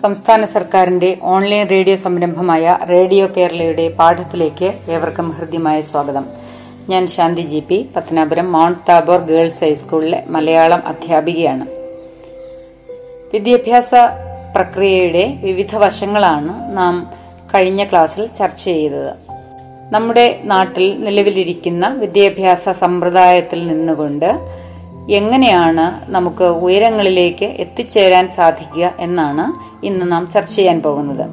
സംസ്ഥാന സർക്കാരിന്റെ online radio സംരംഭമായ റേഡിയോ കേരളയുടെ പാഠത്തിലേക്ക് ഏവർക്കും ഹൃദ്യമായ സ്വാഗതം. ഞാൻ Shanthi G P Pathanapuram Mount Tabor Girls ഹൈസ്കൂളിലെ മലയാളം അധ്യാപികയാണ്. വിദ്യാഭ്യാസ പ്രക്രിയയുടെ വിവിധ വശങ്ങളാണ് നാം കഴിഞ്ഞ ക്ലാസ്സിൽ ചർച്ച ചെയ്തത്. നമ്മുടെ നാട്ടിൽ നിലവിലിരിക്കുന്ന വിദ്യാഭ്യാസ സമ്പ്രദായത്തിൽ നിന്നുകൊണ്ട് എങ്ങനെയാണ് നമുക്ക് ഉയരങ്ങളിലേക്ക് എത്തിച്ചേരാൻ സാധിക്കുക എന്നാണ് ഇന്ന് നാം ചർച്ച ചെയ്യാൻ പോകുന്നത്.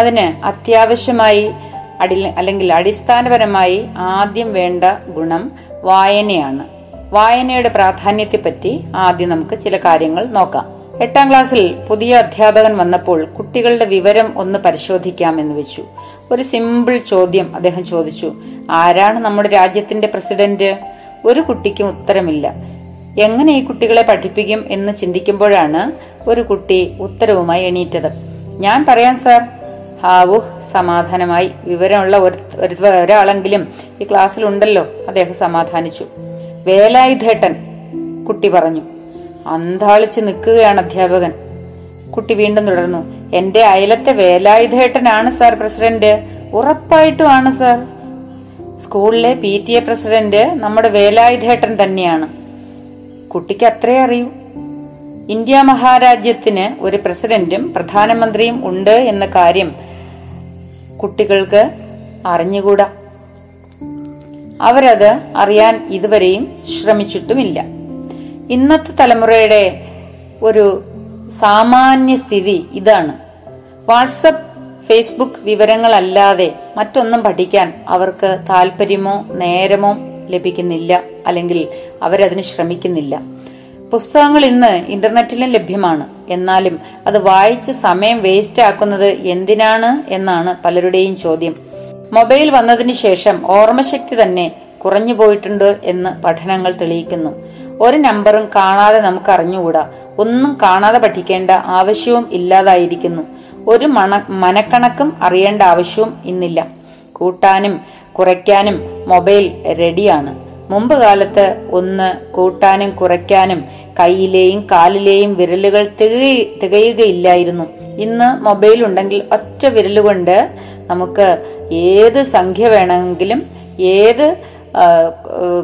അതിന് അത്യാവശ്യമായി അടി അല്ലെങ്കിൽ അടിസ്ഥാനപരമായി ആദ്യം വേണ്ട ഗുണം വായനയാണ്. വായനയുടെ പ്രാധാന്യത്തെപ്പറ്റി ആദ്യം നമുക്ക് ചില കാര്യങ്ങൾ നോക്കാം. എട്ടാം ക്ലാസ്സിൽ പുതിയ അധ്യാപകൻ വന്നപ്പോൾ കുട്ടികളുടെ വിവരം ഒന്ന് പരിശോധിക്കാം എന്ന് വെച്ചു. ഒരു സിമ്പിൾ ചോദ്യം അദ്ദേഹം ചോദിച്ചു. ആരാണ് നമ്മുടെ രാജ്യത്തിന്റെ പ്രസിഡന്റ്? ഒരു കുട്ടിക്കും ഉത്തരമില്ല. എങ്ങനെ ഈ കുട്ടികളെ പഠിപ്പിക്കും എന്ന് ചിന്തിക്കുമ്പോഴാണ് ഒരു കുട്ടി ഉത്തരവുമായി എണീറ്റത്. ഞാൻ പറയാം സാർ. ഹാവു സമാധാനമായി. വിവരമുള്ള ഒരു ഒരാളെങ്കിലും ഈ ക്ലാസ്സിൽ ഉണ്ടല്ലോ. അദ്ദേഹം സമാധാനിച്ചു. വേലായുധേട്ടൻ കുട്ടി പറഞ്ഞു. അന്താളിച്ച് നിൽക്കുകയാണ് അധ്യാപകൻ. കുട്ടി വീണ്ടും തുടർന്നു. എന്റെ അയലത്തെ വേലായുധേട്ടനാണ് സാർ പ്രസിഡന്റ്. ഉറപ്പായിട്ടും ആണ് സാർ. സ്കൂളിലെ പി ടി എ പ്രസിഡന്റ് നമ്മുടെ വേലായുധേട്ടൻ തന്നെയാണ്. കുട്ടിക്ക് അത്രേ അറിയൂ. ഇന്ത്യ മഹാരാജ്യത്തിന് ഒരു പ്രസിഡന്റും പ്രധാനമന്ത്രിയും ഉണ്ട് എന്ന കാര്യം കുട്ടികൾക്ക് അറിഞ്ഞുകൂടാ. അവരത് അറിയാൻ ഇതുവരെയും ശ്രമിച്ചിട്ടുമില്ല. ഇന്നത്തെ തലമുറയുടെ ഒരു സാമാന്യ സ്ഥിതി ഇതാണ്. വാട്സപ്പ് ഫേസ്ബുക്ക് വിവരങ്ങളല്ലാതെ മറ്റൊന്നും പഠിക്കാൻ അവർക്ക് താല്പര്യമോ നേരമോ ലഭിക്കുന്നില്ല അല്ലെങ്കിൽ അവരതിന് ശ്രമിക്കുന്നില്ല. പുസ്തകങ്ങൾ ഇന്ന് ഇന്റർനെറ്റിലും ലഭ്യമാണ്. എന്നാലും അത് വായിച്ച് സമയം വേസ്റ്റ് ആക്കുന്നത് എന്തിനാണ് എന്നാണ് പലരുടെയും ചോദ്യം. മൊബൈൽ വന്നതിന് ശേഷം ഓർമ്മശക്തി തന്നെ കുറഞ്ഞു പോയിട്ടുണ്ട് എന്ന് പഠനങ്ങൾ തെളിയിക്കുന്നു. ഒരു നമ്പറും കാണാതെ നമുക്ക് അറിഞ്ഞുകൂടാ ഒന്നും കാണാതെ പഠിക്കേണ്ട ആവശ്യവും ഇല്ലാതായിരിക്കുന്നു. ഒരു മണ മനക്കണക്കും അറിയേണ്ട ആവശ്യവും ഇന്നില്ല. കൂട്ടാനും കുറയ്ക്കാനും മൊബൈൽ റെഡിയാണ്. മുമ്പ് കാലത്ത് ഒന്ന് കൂട്ടാനും കുറയ്ക്കാനും കൈയിലെയും കാലിലെയും വിരലുകൾ തികയുകയില്ലായിരുന്നു. ഇന്ന് മൊബൈൽ ഉണ്ടെങ്കിൽ ഒറ്റ വിരലുകൊണ്ട് നമുക്ക് ഏത് സംഖ്യ വേണമെങ്കിലും ഏത്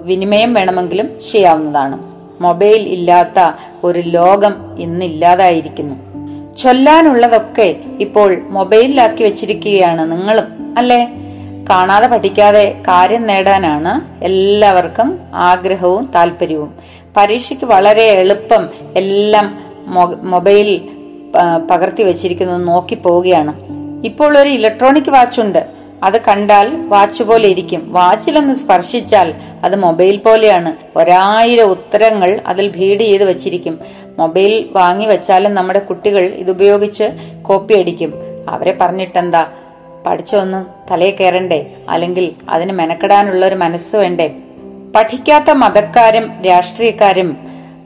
വിനിമയം വേണമെങ്കിലും ചെയ്യാവുന്നതാണ്. മൊബൈൽ ഇല്ലാത്ത ഒരു ലോകം ഇന്നില്ലാതായിരിക്കുന്നു ചൊല്ലാനുള്ളതൊക്കെ ഇപ്പോൾ മൊബൈലിലാക്കി വെച്ചിരിക്കുകയാണ് നിങ്ങളും അല്ലേ? കാണാതെ പഠിക്കാതെ കാര്യം നേടാനാണ് എല്ലാവർക്കും ആഗ്രഹവും താല്പര്യവും. പരീക്ഷയ്ക്ക് വളരെ എളുപ്പം എല്ലാം മൊബൈൽ പകർത്തി വെച്ചിരിക്കുന്നത് നോക്കി പോവുകയാണ്. ഇപ്പോൾ ഒരു ഇലക്ട്രോണിക് വാച്ച് ഉണ്ട് അത് കണ്ടാൽ വാച്ച് പോലെ ഇരിക്കും. വാച്ചിലൊന്ന് സ്പർശിച്ചാൽ അത് മൊബൈൽ പോലെയാണ്. ഒരായിരം ഉത്തരങ്ങൾ അതിൽ ഭീഡ് ചെയ്ത് വെച്ചിരിക്കും. മൊബൈൽ വാങ്ങി വെച്ചാലും നമ്മുടെ കുട്ടികൾ ഇതുപയോഗിച്ച് കോപ്പി അടിക്കും. അവരെ പറഞ്ഞിട്ടെന്താ? പഠിച്ചൊന്നും തലയെ കയറണ്ടേ? അല്ലെങ്കിൽ അതിന് മെനക്കെടാനുള്ള ഒരു മനസ്സ് വേണ്ടേ? പഠിക്കാത്ത മതക്കാരും രാഷ്ട്രീയക്കാരും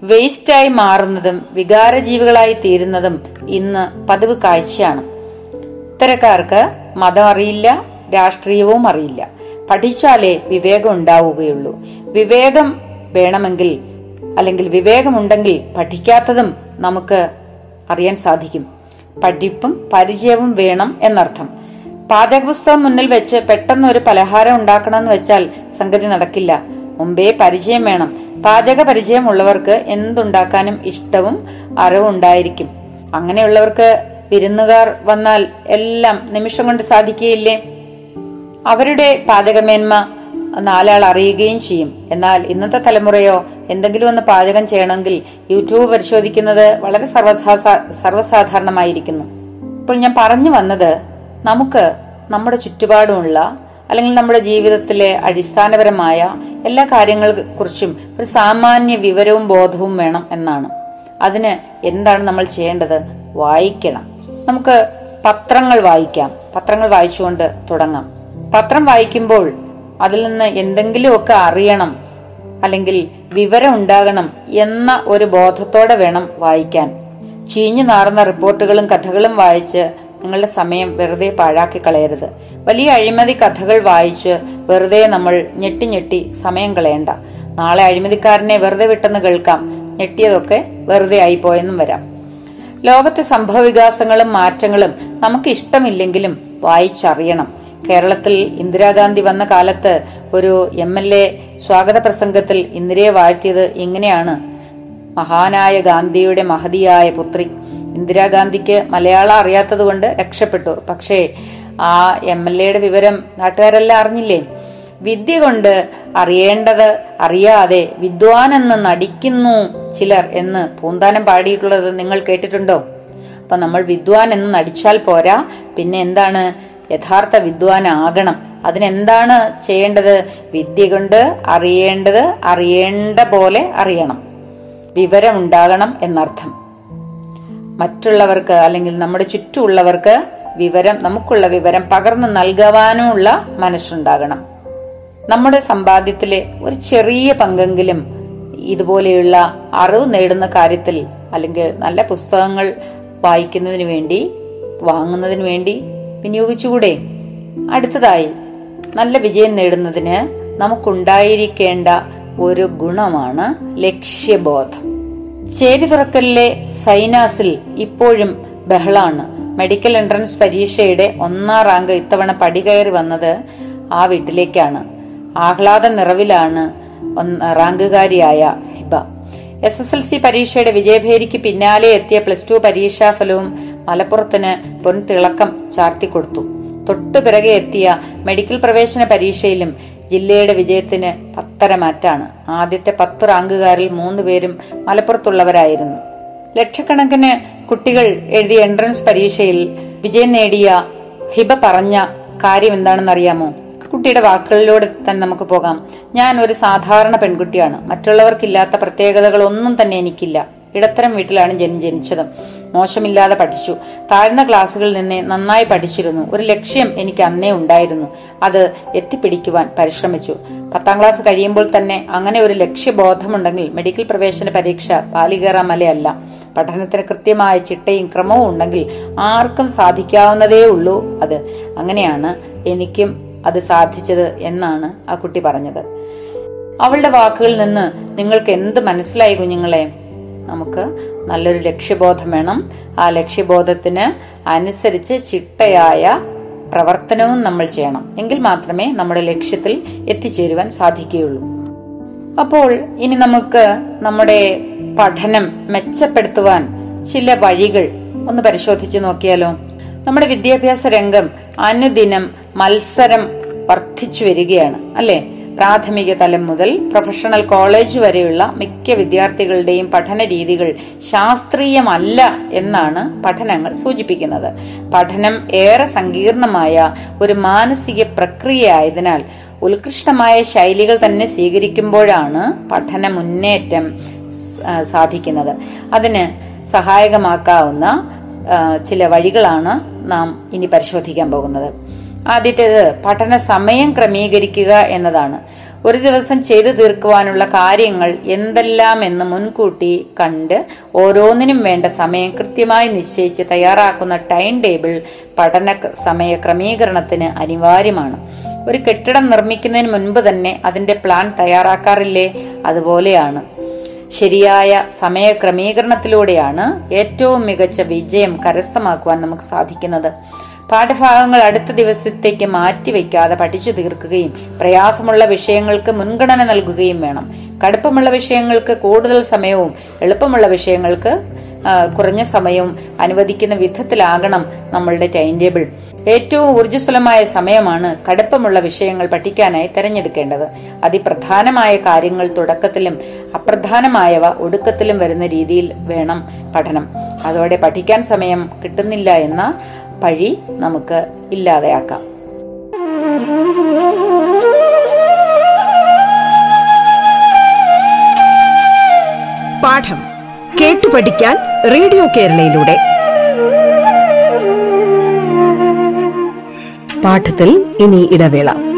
വേസ്റ്റായി മാറുന്നതും വികാരജീവികളായി തീരുന്നതും ഇന്ന് പതിവ് കാഴ്ചയാണ്. ഇത്തരക്കാർക്ക് മതം അറിയില്ല രാഷ്ട്രീയവും അറിയില്ല. പഠിച്ചാലേ വിവേകം ഉണ്ടാവുകയുള്ളൂ. വിവേകം വേണമെങ്കിൽ അല്ലെങ്കിൽ വിവേകമുണ്ടെങ്കിൽ പഠിക്കാത്തതും നമുക്ക് അറിയാൻ സാധിക്കും. പഠിപ്പും പരിചയവും വേണം എന്നർത്ഥം. പാചകപുസ്തകം മുന്നിൽ വെച്ച് പെട്ടെന്ന് ഒരു പലഹാരം ഉണ്ടാക്കണമെന്ന് വെച്ചാൽ സംഗതി നടക്കില്ല. മുമ്പേ പരിചയം വേണം. പാചക പരിചയമുള്ളവർക്ക് എന്തുണ്ടാക്കാനും ഇഷ്ടവും അറിവും ഉണ്ടായിരിക്കും. അങ്ങനെയുള്ളവർക്ക് വിരുന്നുകാർ വന്നാൽ എല്ലാം നിമിഷം കൊണ്ട് സാധിക്കുകയില്ലേ? അവരുടെ പാചകമേന്മ നാലാൾ അറിയുകയും ചെയ്യും. എന്നാൽ ഇന്നത്തെ തലമുറയോ എന്തെങ്കിലും ഒന്ന് പാചകം ചെയ്യണമെങ്കിൽ യൂട്യൂബ് പരിശോധിക്കുന്നത് വളരെ സർവസാ സർവസാധാരണമായിരിക്കുന്നു. ഇപ്പോൾ ഞാൻ പറഞ്ഞു വന്നത് നമുക്ക് നമ്മുടെ ചുറ്റുപാടുമുള്ള അല്ലെങ്കിൽ നമ്മുടെ ജീവിതത്തിലെ അടിസ്ഥാനപരമായ എല്ലാ കാര്യങ്ങളെ കുറിച്ചും ഒരു സാമാന്യ വിവരവും ബോധവും വേണം എന്നാണ്. അതിന് എന്താണ് നമ്മൾ ചെയ്യേണ്ടത്? വായിക്കണം. നമുക്ക് പത്രങ്ങൾ വായിക്കാം. പത്രങ്ങൾ വായിച്ചുകൊണ്ട് തുടങ്ങാം. പത്രം വായിക്കുമ്പോൾ അതിൽ നിന്ന് എന്തെങ്കിലുമൊക്കെ അറിയണം അല്ലെങ്കിൽ വിവരം ഉണ്ടാകണം എന്ന ഒരു ബോധത്തോടെ വേണം വായിക്കാൻ. ചീഞ്ഞു നാറുന്ന റിപ്പോർട്ടുകളും കഥകളും വായിച്ച് നിങ്ങളുടെ സമയം വെറുതെ പാഴാക്കി കളയരുത്. വലിയ അഴിമതി കഥകൾ വായിച്ച് വെറുതെ നമ്മൾ ഞെട്ടി ഞെട്ടി സമയം കളയണ്ട. നാളെ അഴിമതിക്കാരനെ വെറുതെ വിട്ടെന്ന് കേൾക്കാം. ഞെട്ടിയതൊക്കെ വെറുതെ ആയിപ്പോയെന്നും വരാം. ലോകത്തെ സംഭവവികാസങ്ങളും മാറ്റങ്ങളും നമുക്ക് ഇഷ്ടമില്ലെങ്കിലും വായിച്ചറിയണം. കേരളത്തിൽ ഇന്ദിരാഗാന്ധി വന്ന കാലത്ത് ഒരു എം എൽ എ സ്വാഗത പ്രസംഗത്തിൽ ഇന്ദിരയെ വാഴ്ത്തിയത് ഇങ്ങനെയാണ് മഹാനായ ഗാന്ധിയുടെ മഹതിയായ പുത്രി ഇന്ദിരാഗാന്ധിക്ക് മലയാളം അറിയാത്തത് കൊണ്ട് രക്ഷപ്പെട്ടു. പക്ഷേ ആ എം എൽ എയുടെ വിവരം നാട്ടുകാരെല്ലാം അറിഞ്ഞില്ലേ? വിദ്യ കൊണ്ട് അറിയേണ്ടത് അറിയാതെ വിദ്വാനെന്ന് നടിക്കുന്നു ചിലർ എന്ന് പൂന്താനം പാടിയിട്ടുള്ളത് നിങ്ങൾ കേട്ടിട്ടുണ്ടോ? അപ്പൊ നമ്മൾ വിദ്വാൻ എന്ന് നടിച്ചാൽ പോരാ. പിന്നെ എന്താണ്? യഥാർത്ഥ വിദ്വാനാകണം. അതിനെന്താണ് ചെയ്യേണ്ടത്? വിദ്യ കൊണ്ട് അറിയേണ്ടത് അറിയേണ്ട പോലെ അറിയണം. വിവരം ഉണ്ടാകണം എന്നർത്ഥം. മറ്റുള്ളവർക്ക് അല്ലെങ്കിൽ നമ്മുടെ ചുറ്റുമുള്ളവർക്ക് വിവരം നമുക്കുള്ള വിവരം പകർന്നു നൽകുവാനുമുള്ള മനസ്സുണ്ടാകണം. നമ്മുടെ സമ്പാദ്യത്തിലെ ഒരു ചെറിയ പങ്കെങ്കിലും ഇതുപോലെയുള്ള അറിവ് നേടുന്ന കാര്യത്തിൽ അല്ലെങ്കിൽ നല്ല പുസ്തകങ്ങൾ വായിക്കുന്നതിന് വേണ്ടി വാങ്ങുന്നതിന് വേണ്ടി വിനിയോഗിച്ചുകൂടെ? അടുത്തതായി നല്ല വിജയം നേടുന്നതിന് നമുക്കുണ്ടായിരിക്കേണ്ട ഒരു ഗുണമാണ് ലക്ഷ്യബോധം. ചേരി തുറക്കലിലെ സൈനാസിൽ ഇപ്പോഴും ബഹളാണ്. മെഡിക്കൽ എൻട്രൻസ് പരീക്ഷയുടെ ഒന്നാം റാങ്ക് ഇത്തവണ പടികയറി വന്നത് ആ വീട്ടിലേക്കാണ്. ആഹ്ലാദ നിറവിലാണ് റാങ്കുകാരിയായ Hiba. S S L C പരീക്ഷയുടെ വിജയഭേരിക്ക് പിന്നാലെ എത്തിയ പ്ലസ് ടു പരീക്ഷാ ഫലവും മലപ്പുറത്തിന് പൊൻതിളക്കം ചാർത്തിക്കൊടുത്തു. തൊട്ടു പിറകെ എത്തിയ മെഡിക്കൽ പ്രവേശന പരീക്ഷയിലും ജില്ലയുടെ വിജയത്തിന് പത്തര മാറ്റാണ് ആദ്യത്തെ പത്ത് റാങ്കുകാരിൽ മൂന്ന് പേരും മലപ്പുറത്തുള്ളവരായിരുന്നു. ലക്ഷക്കണക്കിന് കുട്ടികൾ എഴുതിയ എൻട്രൻസ് പരീക്ഷയിൽ വിജയം നേടിയ ഹിബ പറഞ്ഞ കാര്യം എന്താണെന്ന് അറിയാമോ കുട്ടിയുടെ വാക്കുകളിലൂടെ തന്നെ നമുക്ക് പോകാം. ഞാൻ ഒരു സാധാരണ പെൺകുട്ടിയാണ്. മറ്റുള്ളവർക്കില്ലാത്ത പ്രത്യേകതകളൊന്നും തന്നെ എനിക്കില്ല. ഇടത്തരം വീട്ടിലാണ് ജനി ജനിച്ചത്. മോശമില്ലാതെ പഠിച്ചു. താഴ്ന്ന ക്ലാസ്സുകളിൽ നിന്ന് നന്നായി പഠിച്ചിരുന്നു. ഒരു ലക്ഷ്യം എനിക്ക് അന്നേ ഉണ്ടായിരുന്നു. അത് എത്തിപ്പിടിക്കുവാൻ പരിശ്രമിച്ചു. പത്താം ക്ലാസ് കഴിയുമ്പോൾ തന്നെ അങ്ങനെ ഒരു ലക്ഷ്യബോധമുണ്ടെങ്കിൽ മെഡിക്കൽ പ്രവേശന പരീക്ഷ പാലികേറ മലയല്ല പഠനത്തിന് കൃത്യമായ ചിട്ടയും ക്രമവും ഉണ്ടെങ്കിൽ ആർക്കും സാധിക്കാവുന്നതേ ഉള്ളൂ അത്. അങ്ങനെയാണ് എനിക്കും അത് സാധിച്ചത് എന്നാണ് ആ കുട്ടി പറഞ്ഞത്. അവളുടെ വാക്കുകളിൽ നിന്ന് നിങ്ങൾക്ക് എന്ത് മനസ്സിലായി കുഞ്ഞുങ്ങളെ? നമുക്ക് നല്ലൊരു ലക്ഷ്യബോധം വേണം. ആ ലക്ഷ്യബോധത്തിന് അനുസരിച്ച് ചിട്ടയായ പ്രവർത്തനവും നമ്മൾ ചെയ്യണം. എങ്കിൽ മാത്രമേ നമ്മുടെ ലക്ഷ്യത്തിൽ എത്തിച്ചേരുവാൻ സാധിക്കുകയുള്ളൂ. അപ്പോൾ ഇനി നമുക്ക് നമ്മുടെ പഠനം മെച്ചപ്പെടുത്തുവാൻ ചില വഴികൾ ഒന്ന് പരിശോധിച്ച് നോക്കിയാലോ? നമ്മുടെ വിദ്യാഭ്യാസ രംഗം അനുദിനം മത്സരം വർദ്ധിച്ചു വരികയാണ് അല്ലെ? പ്രാഥമിക തലം മുതൽ പ്രൊഫഷണൽ കോളേജ് വരെയുള്ള മിക്ക വിദ്യാർത്ഥികളുടെയും പഠന രീതികൾ ശാസ്ത്രീയമല്ല എന്നാണ് പഠനങ്ങൾ സൂചിപ്പിക്കുന്നത്. പഠനം ഏറെ സങ്കീർണമായ ഒരു മാനസിക പ്രക്രിയയായതിനാൽ ഉത്കൃഷ്ടമായ ശൈലികൾ തന്നെ സ്വീകരിക്കുമ്പോഴാണ് പഠന മുന്നേറ്റം സാധിക്കുന്നത്. അതിന് സഹായകമാക്കാവുന്ന ചില വഴികളാണ് നാം ഇനി പരിശോധിക്കാൻ പോകുന്നത്. ആദ്യത്തേത് പഠന സമയം ക്രമീകരിക്കുക എന്നതാണ്. ഒരു ദിവസം ചെയ്തു തീർക്കുവാനുള്ള കാര്യങ്ങൾ എന്തെല്ലാം എന്ന് മുൻകൂട്ടി കണ്ട് ഓരോന്നിനും വേണ്ട സമയം കൃത്യമായി നിശ്ചയിച്ച് തയ്യാറാക്കുന്ന ടൈം ടേബിൾ പഠന സമയ ക്രമീകരണത്തിന് അനിവാര്യമാണ്. ഒരു കെട്ടിടം നിർമ്മിക്കുന്നതിന് മുൻപ് തന്നെ അതിന്റെ പ്ലാൻ തയ്യാറാക്കാറില്ലേ? അതുപോലെയാണ്. ശരിയായ സമയ ക്രമീകരണത്തിലൂടെയാണ് ഏറ്റവും മികച്ച വിജയം കരസ്ഥമാക്കുവാൻ നമുക്ക് സാധിക്കുന്നത്. പാഠഭാഗങ്ങൾ അടുത്ത ദിവസത്തേക്ക് മാറ്റിവെക്കാതെ പഠിച്ചു തീർക്കുകയും പ്രയാസമുള്ള വിഷയങ്ങൾക്ക് മുൻഗണന നൽകുകയും വേണം. കടുപ്പമുള്ള വിഷയങ്ങൾക്ക് കൂടുതൽ സമയവും എളുപ്പമുള്ള വിഷയങ്ങൾക്ക് കുറഞ്ഞ സമയവും അനുവദിക്കുന്ന വിധത്തിലാകണം നമ്മളുടെ ടൈം ടേബിൾ. ഏറ്റവും ഊർജസ്വലമായ സമയമാണ് കടുപ്പമുള്ള വിഷയങ്ങൾ പഠിക്കാനായി തിരഞ്ഞെടുക്കേണ്ടത്. അതിപ്രധാനമായ കാര്യങ്ങൾ തുടക്കത്തിലും അപ്രധാനമായവ ഒടുക്കത്തിലും വരുന്ന രീതിയിൽ വേണം പഠനം. അതോടെ പഠിക്കാൻ സമയം കിട്ടുന്നില്ല എന്ന പഴി നമുക്ക് ഇല്ലാതെയാക്കാം. പാഠം കേട്ടു പഠിക്കാൻ റേഡിയോ കേരളയിലൂടെ. പാഠത്തിൽ ഇനി ഇടവേള.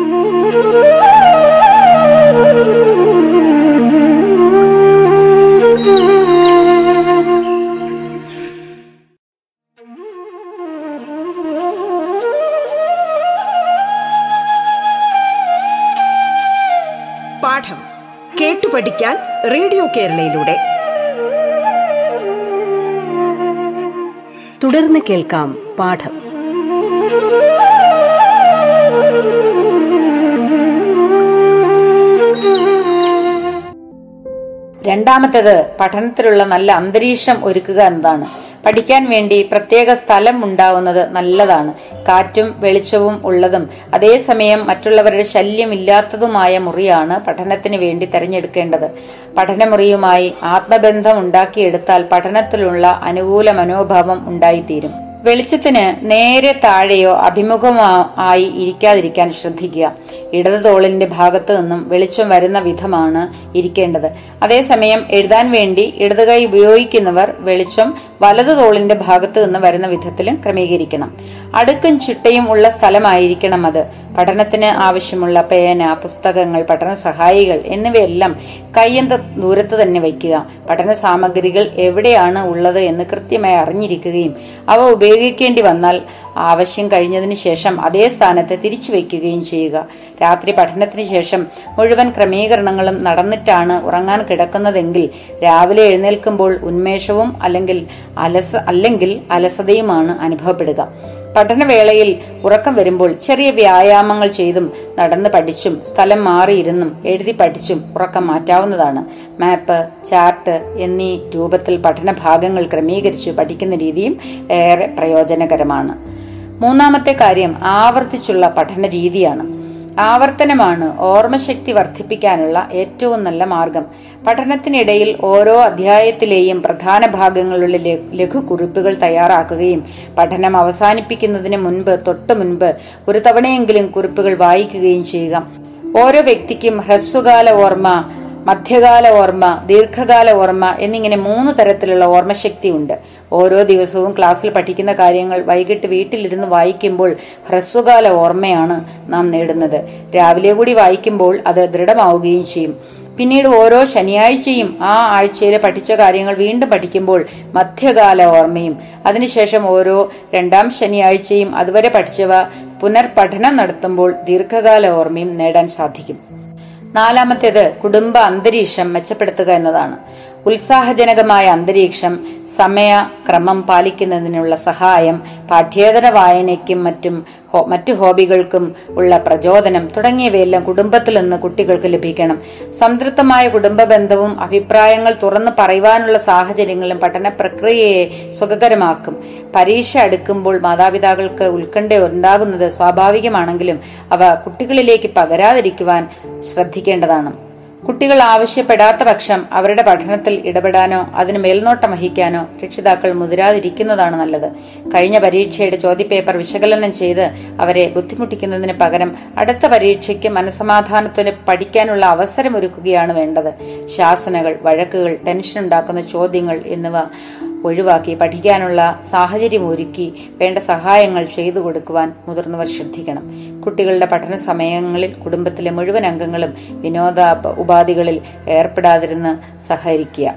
കേരളയിലൂടെ തുടർന്ന് കേൾക്കാം പാഠം. രണ്ടാമത്തേത് പഠനത്തിലുള്ള നല്ല അന്തരീക്ഷം ഒരുക്കുക എന്നതാണ്. പഠിക്കാൻ വേണ്ടി പ്രത്യേക സ്ഥലം ഉണ്ടാവുന്നത് നല്ലതാണ്. കാറ്റും വെളിച്ചവും ഉള്ളതും അതേസമയം മറ്റുള്ളവരുടെ ശല്യമില്ലാത്തതുമായ മുറിയാണ് പഠനത്തിന് വേണ്ടി തിരഞ്ഞെടുക്കേണ്ടത്. പഠനമുറിയുമായി ആത്മബന്ധം ഉണ്ടാക്കിയെടുത്താൽ പഠനത്തിലുള്ള അനുകൂല മനോഭാവം ഉണ്ടായിത്തീരും. വെളിച്ചത്തിന് നേരെ താഴെയോ അഭിമുഖമോ ആയി ഇരിക്കാതിരിക്കാൻ ശ്രദ്ധിക്കുക. ഇടത് തോളിന്റെ ഭാഗത്തു നിന്നും വെളിച്ചം വരുന്ന വിധമാണ് ഇരിക്കേണ്ടത്. അതേസമയം എഴുതാൻ വേണ്ടി ഇടത് കൈ ഉപയോഗിക്കുന്നവർ വെളിച്ചം വലതു തോളിന്റെ ഭാഗത്തു നിന്ന് വരുന്ന വിധത്തിലും ക്രമീകരിക്കണം. അടുക്കും ചിട്ടയും ഉള്ള സ്ഥലമായിരിക്കണം അത് പഠനത്തിന് ആവശ്യമുള്ള പേന പുസ്തകങ്ങൾ പഠന സഹായികൾ എന്നിവയെല്ലാം കയ്യന്ത ദൂരത്ത് തന്നെ വയ്ക്കുക. പഠന സാമഗ്രികൾ എവിടെയാണ് ഉള്ളത് എന്ന് കൃത്യമായി അറിഞ്ഞിരിക്കുകയും അവ ഉപയോഗിക്കേണ്ടി വന്നാൽ ആവശ്യം കഴിഞ്ഞതിന് ശേഷം അതേ സ്ഥാനത്ത് തിരിച്ചു വയ്ക്കുകയും ചെയ്യുക. രാത്രി പഠനത്തിന് ശേഷം മുഴുവൻ ക്രമീകരണങ്ങളും നടന്നിട്ടാണ് ഉറങ്ങാൻ കിടക്കുന്നതെങ്കിൽ രാവിലെ എഴുന്നേൽക്കുമ്പോൾ ഉന്മേഷവും അല്ലെങ്കിൽ അലസ അല്ലെങ്കിൽ അലസതയുമാണ് അനുഭവപ്പെടുക. പഠനവേളയിൽ ഉറക്കം വരുമ്പോൾ ചെറിയ വ്യായാമങ്ങൾ ചെയ്തും നടന്ന് പഠിച്ചും സ്ഥലം മാറിയിരുന്നും എഴുതി പഠിച്ചും ഉറക്കം മാറ്റാവുന്നതാണ്. മാപ്പ് ചാർട്ട് എന്നീ രൂപത്തിൽ പഠന ഭാഗങ്ങൾ ക്രമീകരിച്ച് പഠിക്കുന്ന രീതിയും ഏറെ പ്രയോജനകരമാണ്. മൂന്നാമത്തെ കാര്യം ആവർത്തിച്ചുള്ള പഠന രീതിയാണ് ആവർത്തനമാണ് ഓർമ്മശക്തി വർദ്ധിപ്പിക്കാനുള്ള ഏറ്റവും നല്ല മാർഗം. പഠനത്തിനിടയിൽ ഓരോ അധ്യായത്തിലെയും പ്രധാന ഭാഗങ്ങളുടെ ലഘു കുറിപ്പുകൾ തയ്യാറാക്കുകയും പഠനം അവസാനിപ്പിക്കുന്നതിന് മുൻപ് തൊട്ടു മുൻപ് ഒരു തവണയെങ്കിലും കുറിപ്പുകൾ വായിക്കുകയും ചെയ്യുക. ഓരോ വ്യക്തിക്കും ഹ്രസ്വകാല ഓർമ്മ മധ്യകാല ഓർമ്മ ദീർഘകാല ഓർമ്മ എന്നിങ്ങനെ മൂന്ന് തരത്തിലുള്ള ഓർമ്മശക്തി ഉണ്ട്. ഓരോ ദിവസവും ക്ലാസ്സിൽ പഠിക്കുന്ന കാര്യങ്ങൾ വൈകിട്ട് വീട്ടിലിരുന്ന് വായിക്കുമ്പോൾ ഹ്രസ്വകാല ഓർമ്മയാണ് നാം നേടുന്നത്. രാവിലെ കൂടി വായിക്കുമ്പോൾ അത് ദൃഢമാവുകയും ചെയ്യും. പിന്നീട് ഓരോ ശനിയാഴ്ചയും ആ ആഴ്ചയിലെ പഠിച്ച കാര്യങ്ങൾ വീണ്ടും പഠിക്കുമ്പോൾ മധ്യകാല ഓർമ്മയും അതിനുശേഷം ഓരോ രണ്ടാം ശനിയാഴ്ചയും അതുവരെ പഠിച്ചവ പുനർപഠനം നടത്തുമ്പോൾ ദീർഘകാല ഓർമ്മയും നേടാൻ സാധിക്കും. നാലാമത്തേത് കുടുംബ അന്തരീക്ഷം മെച്ചപ്പെടുത്തുക എന്നതാണ്. ഉത്സാഹജനകമായ അന്തരീക്ഷം സമയക്രമം പാലിക്കുന്നതിനുള്ള സഹായം പാഠ്യേതര വായനയ്ക്കും മറ്റും മറ്റു ഹോബികൾക്കും ഉള്ള പ്രചോദനം തുടങ്ങിയവയെല്ലാം കുടുംബത്തിൽ നിന്ന് കുട്ടികൾക്ക് ലഭിക്കണം. സംതൃപ്തമായ കുടുംബ ബന്ധവും അഭിപ്രായങ്ങൾ തുറന്നു പറയുവാനുള്ള സാഹചര്യങ്ങളും പഠന പ്രക്രിയയെ സുഖകരമാക്കും. പരീക്ഷ അടുക്കുമ്പോൾ മാതാപിതാക്കൾക്ക് ഉത്കണ്ഠ ഉണ്ടാകുന്നത് സ്വാഭാവികമാണെങ്കിലും അവ കുട്ടികളിലേക്ക് പകരാതിരിക്കുവാൻ ശ്രദ്ധിക്കേണ്ടതാണ്. കുട്ടികൾ ആവശ്യപ്പെടാത്ത പക്ഷം അവരുടെ പഠനത്തിൽ ഇടപെടാനോ അതിന് മേൽനോട്ടം വഹിക്കാനോ രക്ഷിതാക്കൾ മുതിരാതിരിക്കുന്നതാണ് നല്ലത്. കഴിഞ്ഞ പരീക്ഷയുടെ ചോദ്യപേപ്പർ വിശകലനം ചെയ്ത് അവരെ ബുദ്ധിമുട്ടിക്കുന്നതിന് പകരം അടുത്ത പരീക്ഷയ്ക്ക് മനസമാധാനത്തിന് പഠിക്കാനുള്ള അവസരം ഒരുക്കുകയാണ് വേണ്ടത്. ശാസനകൾ വഴക്കുകൾ ടെൻഷൻ ഉണ്ടാക്കുന്ന ചോദ്യങ്ങൾ എന്നിവ ഒഴിവാക്കി പഠിക്കാനുള്ള സാഹചര്യം ഒരുക്കി വേണ്ട സഹായങ്ങൾ ചെയ്തു കൊടുക്കുവാൻ മുതിർന്നവർ ശ്രദ്ധിക്കണം. കുട്ടികളുടെ പഠന സമയങ്ങളിൽ കുടുംബത്തിലെ മുഴുവൻ അംഗങ്ങളും വിനോദ ഉപാധികളിൽ ഏർപ്പെടാതിരുന്ന് സഹകരിക്കുക.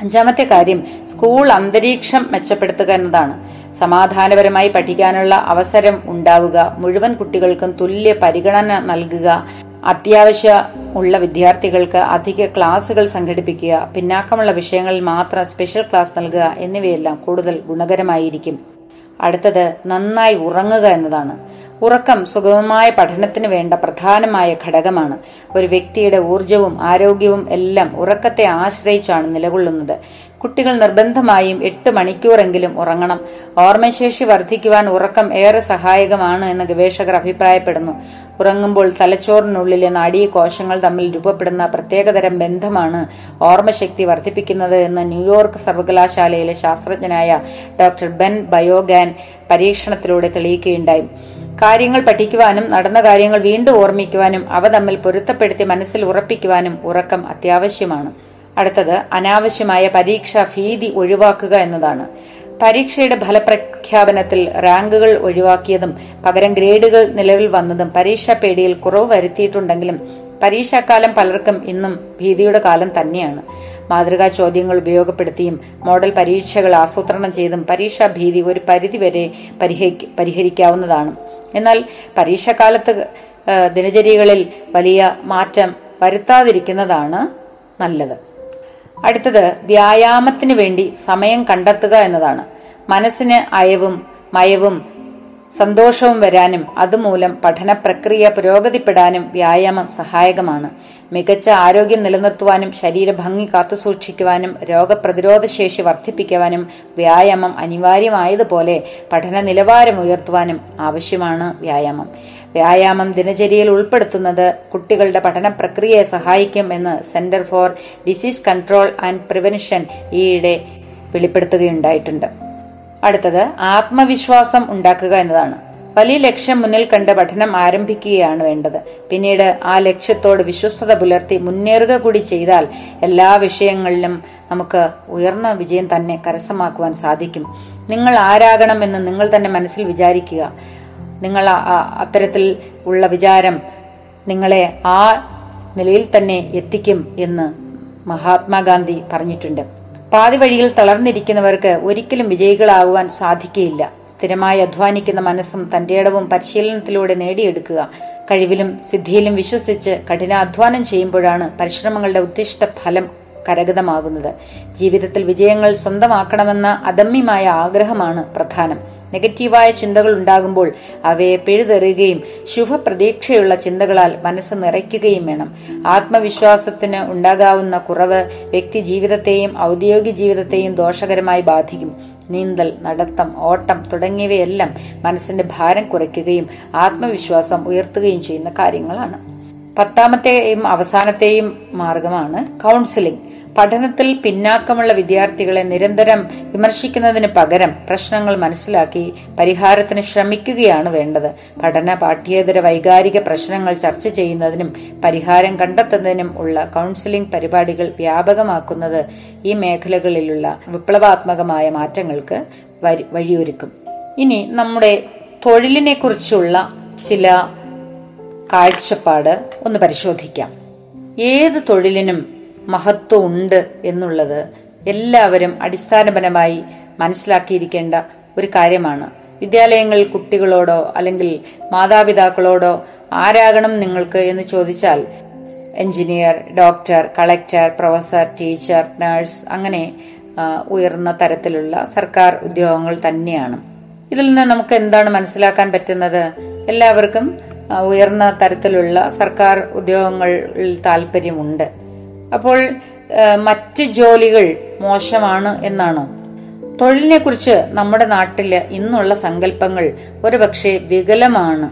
അഞ്ചാമത്തെ കാര്യം സ്കൂൾ അന്തരീക്ഷം മെച്ചപ്പെടുത്തുക എന്നതാണ്. സമാധാനപരമായി പഠിക്കാനുള്ള അവസരം ഉണ്ടാവുക മുഴുവൻ കുട്ടികൾക്കും തുല്യ പരിഗണന നൽകുക അത്യാവശ്യ ഉള്ള വിദ്യാർത്ഥികൾക്ക് അധിക ക്ലാസുകൾ സംഘടിപ്പിക്കുക പിന്നാക്കമുള്ള വിഷയങ്ങളിൽ മാത്രം സ്പെഷ്യൽ ക്ലാസ് നൽകുക എന്നിവയെല്ലാം കൂടുതൽ ഗുണകരമായിരിക്കും. അടുത്തത് നന്നായി ഉറങ്ങുക എന്നതാണ്. ഉറക്കം സുഗമമായ പഠനത്തിന് വേണ്ട പ്രധാനമായ ഘടകമാണ്. ഒരു വ്യക്തിയുടെ ഊർജവും ആരോഗ്യവും എല്ലാം ഉറക്കത്തെ ആശ്രയിച്ചാണ് നിലകൊള്ളുന്നത്. കുട്ടികൾ നിർബന്ധമായും എട്ട് മണിക്കൂറെങ്കിലും ഉറങ്ങണം. ഓർമ്മശേഷി വർദ്ധിക്കുവാൻ ഉറക്കം ഏറെ സഹായകമാണ് എന്ന് ഗവേഷകർ അഭിപ്രായപ്പെടുന്നു. ഉറങ്ങുമ്പോൾ തലച്ചോറിനുള്ളിലെ കോശങ്ങൾ തമ്മിൽ രൂപപ്പെടുന്ന പ്രത്യേകതരം ബന്ധമാണ് ഓർമ്മശക്തി വർദ്ധിപ്പിക്കുന്നത് എന്ന് ന്യൂയോർക്ക് സർവകലാശാലയിലെ ശാസ്ത്രജ്ഞനായ ഡോക്ടർ ബെൻ ബയോഗാൻ പരീക്ഷണത്തിലൂടെ തെളിയിക്കുകയുണ്ടായി. കാര്യങ്ങൾ പഠിക്കുവാനും നടന്ന കാര്യങ്ങൾ വീണ്ടും ഓർമ്മിക്കുവാനും അവ തമ്മിൽ പൊരുത്തപ്പെടുത്തി മനസ്സിൽ ഉറപ്പിക്കുവാനും ഉറക്കം അത്യാവശ്യമാണ്. അടുത്തത് അനാവശ്യമായ പരീക്ഷാ ഭീതി ഒഴിവാക്കുക എന്നതാണ്. പരീക്ഷയുടെ ഫലപ്രഖ്യാപനത്തിൽ റാങ്കുകൾ ഒഴിവാക്കിയതും പകരം ഗ്രേഡുകൾ നിലവിൽ വന്നതും പരീക്ഷാ പേടിയിൽ കുറവ് വരുത്തിയിട്ടുണ്ടെങ്കിലും പരീക്ഷാക്കാലം പലർക്കും ഇന്നും ഭീതിയുടെ കാലം തന്നെയാണ്. മാതൃകാ ചോദ്യങ്ങൾ ഉപയോഗപ്പെടുത്തിയും മോഡൽ പരീക്ഷകൾ ആസൂത്രണം ചെയ്തും പരീക്ഷാ ഭീതി ഒരു പരിധിവരെ പരിഹരി- പരിഹരിക്കാവുന്നതാണ്. എന്നാൽ പരീക്ഷാകാലത്ത് ദിനചര്യകളിൽ വലിയ മാറ്റം വരുത്താതിരിക്കുന്നതാണ് നല്ലത്. അടുത്തത് വ്യായാമത്തിന് വേണ്ടി സമയം കണ്ടെത്തുക എന്നതാണ്. മനസ്സിന് അയവും മയവും സന്തോഷവും വരാനും അതുമൂലം പഠന പ്രക്രിയ പുരോഗതിപ്പെടാനും വ്യായാമം സഹായകമാണ്. മികച്ച ആരോഗ്യം നിലനിർത്തുവാനും ശരീരഭംഗി കാത്തുസൂക്ഷിക്കുവാനും രോഗപ്രതിരോധ ശേഷി വർദ്ധിപ്പിക്കുവാനും വ്യായാമം അനിവാര്യമായതുപോലെ പഠന നിലവാരം ഉയർത്തുവാനും ആവശ്യമാണ് വ്യായാമം. വ്യായാമം ദിനചര്യയിൽ ഉൾപ്പെടുത്തുന്നത് കുട്ടികളുടെ പഠന പ്രക്രിയയെ സഹായിക്കും എന്ന് Centre for Disease Control and Prevention ഈയിടെ വെളിപ്പെടുത്തുകയുണ്ടായിട്ടുണ്ട്. അടുത്തത് ആത്മവിശ്വാസം ഉണ്ടാക്കുക എന്നതാണ്. വലിയ ലക്ഷ്യം മുന്നിൽ കണ്ട് പഠനം ആരംഭിക്കുകയാണ് വേണ്ടത്. പിന്നീട് ആ ലക്ഷ്യത്തോട് വിശ്വസ്തത പുലർത്തി മുന്നേറുക കൂടി ചെയ്താൽ എല്ലാ വിഷയങ്ങളിലും നമുക്ക് ഉയർന്ന വിജയം തന്നെ കരസ്ഥമാക്കുവാൻ സാധിക്കും. നിങ്ങൾ ആരാകണം എന്ന് നിങ്ങൾ തന്നെ മനസ്സിൽ വിചാരിക്കുക. നിങ്ങൾ അത്തരത്തിൽ ഉള്ള വിചാരം നിങ്ങളെ ആ നിലയിൽ തന്നെ എത്തിക്കും എന്ന് മഹാത്മാഗാന്ധി പറഞ്ഞിട്ടുണ്ട്. പാതി വഴിയിൽ തളർന്നിരിക്കുന്നവർക്ക് ഒരിക്കലും വിജയികളാകുവാൻ സാധിക്കുകയില്ല. സ്ഥിരമായി അധ്വാനിക്കുന്ന മനസ്സും തന്റെ ഇടവും പരിശീലനത്തിലൂടെ നേടിയെടുക്കുക. കഴിവിലും സിദ്ധിയിലും വിശ്വസിച്ച് കഠിനാധ്വാനം ചെയ്യുമ്പോഴാണ് പരിശ്രമങ്ങളുടെ ഉദ്ദിഷ്ട ഫലം കരഗതമാകുന്നത്. ജീവിതത്തിൽ വിജയങ്ങൾ സ്വന്തമാക്കണമെന്ന അദമ്യമായ ആഗ്രഹമാണ് പ്രധാനം. നെഗറ്റീവായ ചിന്തകൾ ഉണ്ടാകുമ്പോൾ അവയെ പിഴുതെറിയുകയും ശുഭപ്രതീക്ഷയുള്ള ചിന്തകളാൽ മനസ്സ് നിറയ്ക്കുകയും വേണം. ആത്മവിശ്വാസത്തിന് ഉണ്ടാകാവുന്ന കുറവ് വ്യക്തി ജീവിതത്തെയും ഔദ്യോഗിക ജീവിതത്തെയും ദോഷകരമായി ബാധിക്കും. നീന്തൽ നടത്തം ഓട്ടം തുടങ്ങിയവയെല്ലാം മനസ്സിന്റെ ഭാരം കുറയ്ക്കുകയും ആത്മവിശ്വാസം ഉയർത്തുകയും ചെയ്യുന്ന കാര്യങ്ങളാണ്. പത്താമത്തെയും അവസാനത്തെയും മാർഗമാണ് കൗൺസിലിംഗ് പഠനത്തിൽ പിന്നാക്കമുള്ള വിദ്യാർത്ഥികളെ നിരന്തരം വിമർശിക്കുന്നതിന് പകരം പ്രശ്നങ്ങൾ മനസ്സിലാക്കി പരിഹാരത്തിന് ശ്രമിക്കുകയാണ് വേണ്ടത്. പഠന പാഠ്യേതര വൈകാരിക പ്രശ്നങ്ങൾ ചർച്ച ചെയ്യുന്നതിനും പരിഹാരം കണ്ടെത്തുന്നതിനും ഉള്ള കൗൺസിലിംഗ് പരിപാടികൾ വ്യാപകമാക്കുന്നത് ഈ മേഖലകളിലുള്ള വിപ്ലവാത്മകമായ മാറ്റങ്ങൾക്ക് വഴിയൊരുക്കും. ഇനി നമ്മുടെ തൊഴിലിനെ കുറിച്ചുള്ള ചില കാഴ്ചപ്പാട് ഒന്ന് പരിശോധിക്കാം. ഏത് തൊഴിലിനും മഹത്വം ഉണ്ട് എന്നുള്ളത് എല്ലാവരും അടിസ്ഥാനപരമായി മനസ്സിലാക്കിയിരിക്കേണ്ട ഒരു കാര്യമാണ്. വിദ്യാലയങ്ങളിൽ കുട്ടികളോടോ അല്ലെങ്കിൽ മാതാപിതാക്കളോടോ ആരാകണം നിങ്ങൾക്ക് എന്ന് ചോദിച്ചാൽ engineer doctor collector professor teacher nurse അങ്ങനെ ഉയർന്ന തരത്തിലുള്ള സർക്കാർ ഉദ്യോഗങ്ങൾ തന്നെയാണ്. ഇതിൽ നിന്ന് നമുക്ക് എന്താണ് മനസ്സിലാക്കാൻ പറ്റുന്നത്? എല്ലാവർക്കും ഉയർന്ന തരത്തിലുള്ള സർക്കാർ ഉദ്യോഗങ്ങളിൽ താല്പര്യമുണ്ട് അപ്പോൾ മറ്റ് ജോലികൾ മോശമാണ് എന്നാണോ? തൊഴിലിനെ കുറിച്ച് നമ്മുടെ നാട്ടിൽ ഇന്നുള്ള സങ്കല്പങ്ങൾ ഒരുപക്ഷെ വികലമാണ്.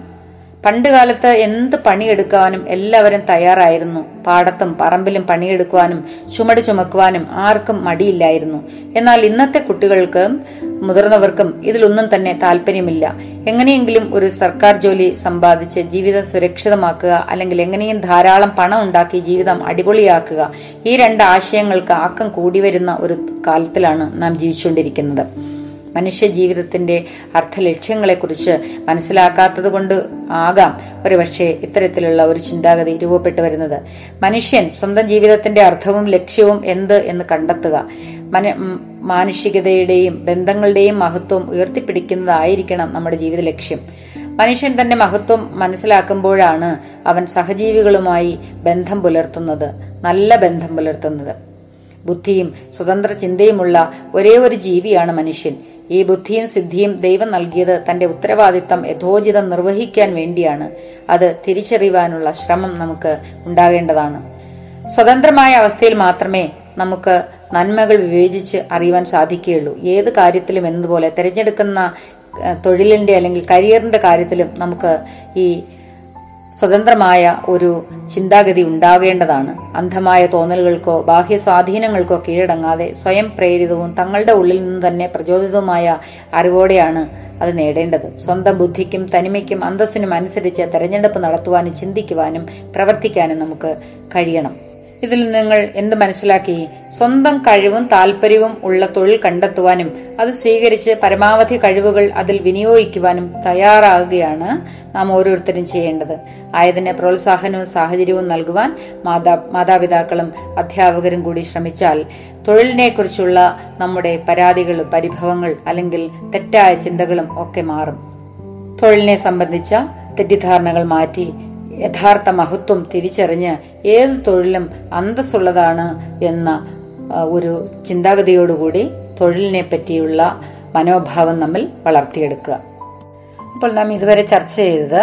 പണ്ടുകാലത്ത് എന്ത് പണിയെടുക്കാനും എല്ലാവരും തയ്യാറായിരുന്നു. പാടത്തും പറമ്പിലും പണിയെടുക്കുവാനും ചുമട് ചുമക്കുവാനും ആർക്കും മടിയില്ലായിരുന്നു. എന്നാൽ ഇന്നത്തെ കുട്ടികൾക്ക് മുതിർന്നവർക്കും ഇതിലൊന്നും തന്നെ താല്പര്യമില്ല. എങ്ങനെയെങ്കിലും ഒരു സർക്കാർ ജോലി സമ്പാദിച്ച് ജീവിതം സുരക്ഷിതമാക്കുക അല്ലെങ്കിൽ എങ്ങനെയും ധാരാളം പണം ഉണ്ടാക്കി ജീവിതം അടിപൊളിയാക്കുക ഈ രണ്ട് ആശയങ്ങൾക്ക് ആക്കം കൂടി വരുന്ന ഒരു കാലത്തിലാണ് നാം ജീവിച്ചുകൊണ്ടിരിക്കുന്നത്. മനുഷ്യ ജീവിതത്തിന്റെ അർത്ഥലക്ഷ്യങ്ങളെക്കുറിച്ച് മനസ്സിലാക്കാത്തത് കൊണ്ട് ആകാം ഒരുപക്ഷെ ഇത്തരത്തിലുള്ള ഒരു ചിന്താഗതി രൂപപ്പെട്ടു വരുന്നത്. മനുഷ്യൻ സ്വന്തം ജീവിതത്തിന്റെ അർത്ഥവും ലക്ഷ്യവും എന്ത് എന്ന് കണ്ടെത്തുക മന- മാനുഷികതയുടെയും ബന്ധങ്ങളുടെയും മഹത്വം ഉയർത്തിപ്പിടിക്കുന്നതായിരിക്കണം നമ്മുടെ ജീവിത ലക്ഷ്യം. മനുഷ്യൻ തന്റെ മഹത്വം മനസ്സിലാക്കുമ്പോഴാണ് അവൻ സഹജീവികളുമായി ബന്ധം പുലർത്തുന്നത് നല്ല ബന്ധം പുലർത്തുന്നത്. ബുദ്ധിയും സ്വതന്ത്ര ചിന്തയുമുള്ള ഒരേ ഒരു ജീവിയാണ് മനുഷ്യൻ. ഈ ബുദ്ധിയും സിദ്ധിയും ദൈവം നൽകിയത് തന്റെ ഉത്തരവാദിത്തം യഥോചിതം നിർവഹിക്കാൻ വേണ്ടിയാണ്. അത് തിരിച്ചറിയുവാനുള്ള ശ്രമം നമുക്ക് ഉണ്ടാകേണ്ടതാണ്. സ്വതന്ത്രമായ അവസ്ഥയിൽ മാത്രമേ നമുക്ക് നന്മകൾ വിവേചിച്ച് അറിയുവാൻ സാധിക്കുകയുള്ളൂ. ഏത് കാര്യത്തിലും എന്നതുപോലെ തിരഞ്ഞെടുക്കുന്ന തൊഴിലിന്റെ അല്ലെങ്കിൽ കരിയറിന്റെ കാര്യത്തിലും നമുക്ക് ഈ സ്വതന്ത്രമായ ഒരു ചിന്താഗതി ഉണ്ടാകേണ്ടതാണ്. അന്ധമായ തോന്നലുകൾക്കോ ബാഹ്യ സ്വാധീനങ്ങൾക്കോ കീഴടങ്ങാതെ സ്വയം പ്രേരിതവും തങ്ങളുടെ ഉള്ളിൽ നിന്ന് തന്നെ പ്രചോദിതവുമായ അറിവോടെയാണ് അത് നേടേണ്ടത്. സ്വന്തം ബുദ്ധിക്കും തനിമയ്ക്കും അന്തസ്സിനും അനുസരിച്ച് തെരഞ്ഞെടുപ്പ് നടത്തുവാനും ചിന്തിക്കുവാനും പ്രവർത്തിക്കാനും നമുക്ക് കഴിയണം. ഇതിൽ നിങ്ങൾ എന്ത് മനസ്സിലാക്കി? സ്വന്തം കഴിവും താല്പര്യവും ഉള്ള തൊഴിൽ കണ്ടെത്തുവാനും അത് സ്വീകരിച്ച് പരമാവധി കഴിവുകൾ അതിൽ വിനിയോഗിക്കുവാനും തയ്യാറാകുകയാണ് നാം ഓരോരുത്തരും ചെയ്യേണ്ടത്. ആയതിന് പ്രോത്സാഹനവും സാഹചര്യവും നൽകുവാൻ മാതാ മാതാപിതാക്കളും അധ്യാപകരും കൂടി ശ്രമിച്ചാൽ തൊഴിലിനെക്കുറിച്ചുള്ള നമ്മുടെ പരാതികൾ പരിഭവങ്ങൾ അല്ലെങ്കിൽ തെറ്റായ ചിന്തകളും ഒക്കെ മാറും. തൊഴിലിനെ സംബന്ധിച്ച തെറ്റിദ്ധാരണകൾ മാറ്റി യഥാർത്ഥ മഹത്വം തിരിച്ചറിഞ്ഞ് ഏത് തൊഴിലും അന്തസ്സുള്ളതാണ് എന്ന ഒരു ചിന്താഗതിയോടുകൂടി തൊഴിലിനെ പറ്റിയുള്ള മനോഭാവം നമ്മൾ വളർത്തിയെടുക്കുക. അപ്പോൾ നാം ഇതുവരെ ചർച്ച ചെയ്തത്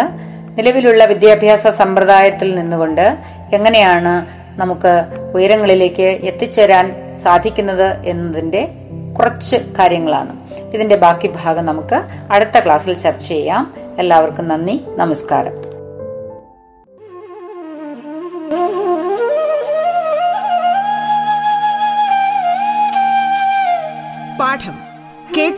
നിലവിലുള്ള വിദ്യാഭ്യാസ സമ്പ്രദായത്തിൽ നിന്നുകൊണ്ട് എങ്ങനെയാണ് നമുക്ക് ഉയരങ്ങളിലേക്ക് എത്തിച്ചേരാൻ സാധിക്കുന്നത് എന്നതിന്റെ കുറച്ച് കാര്യങ്ങളാണ്. ഇതിന്റെ ബാക്കി ഭാഗം നമുക്ക് അടുത്ത ക്ലാസ്സിൽ ചർച്ച ചെയ്യാം. എല്ലാവർക്കും നന്ദി നമസ്കാരം.